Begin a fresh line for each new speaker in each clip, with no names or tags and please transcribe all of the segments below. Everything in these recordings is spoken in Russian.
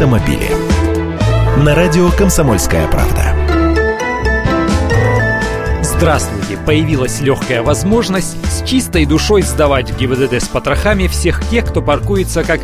автомобили. На радио «Комсомольская правда».
Здравствуйте! Появилась легкая возможность с чистой душой сдавать в ГИБДД с потрохами всех тех, кто паркуется как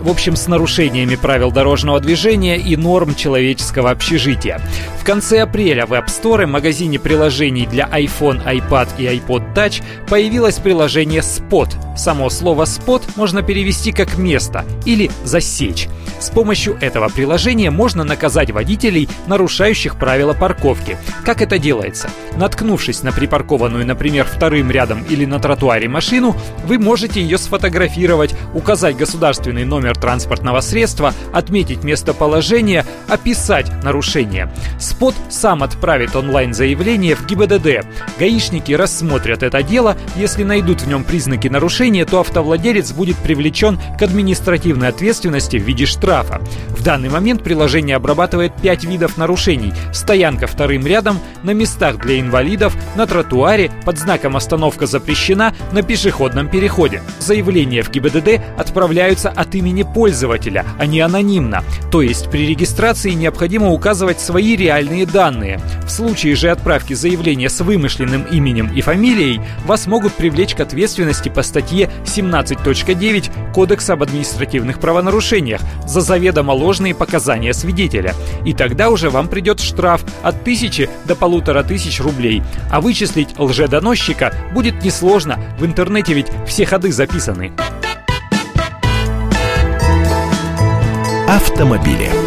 в общем, с нарушениями правил дорожного движения и норм человеческого общежития. Конце апреля в App Store, магазине приложений для iPhone, iPad и iPod Touch появилось приложение Spot. Само слово Spot можно перевести как «место» или «засечь». С помощью этого приложения можно наказать водителей, нарушающих правила парковки. Как это делается? Наткнувшись на припаркованную, например, вторым рядом или на тротуаре машину, вы можете ее сфотографировать, указать государственный номер транспортного средства, отметить местоположение, описать нарушение. Спот сам отправит онлайн-заявление в ГИБДД. Гаишники рассмотрят это дело. Если найдут в нем признаки нарушения, то автовладелец будет привлечен к административной ответственности в виде штрафа. В данный момент приложение обрабатывает 5 видов нарушений. Стоянка вторым рядом, на местах для инвалидов, на тротуаре, под знаком «Остановка запрещена», на пешеходном переходе. Заявления в ГИБДД отправляются от имени пользователя, а не анонимно. То есть при регистрации необходимо указывать свои реальные данные. В случае же отправки заявления с вымышленным именем и фамилией вас могут привлечь к ответственности по статье 17.9 Кодекса об административных правонарушениях за заведомо ложные показания свидетеля. И тогда уже вам придет штраф от тысячи до полутора тысяч рублей. А вычислить лжедоносчика будет несложно, в интернете ведь все ходы записаны.
Автомобили.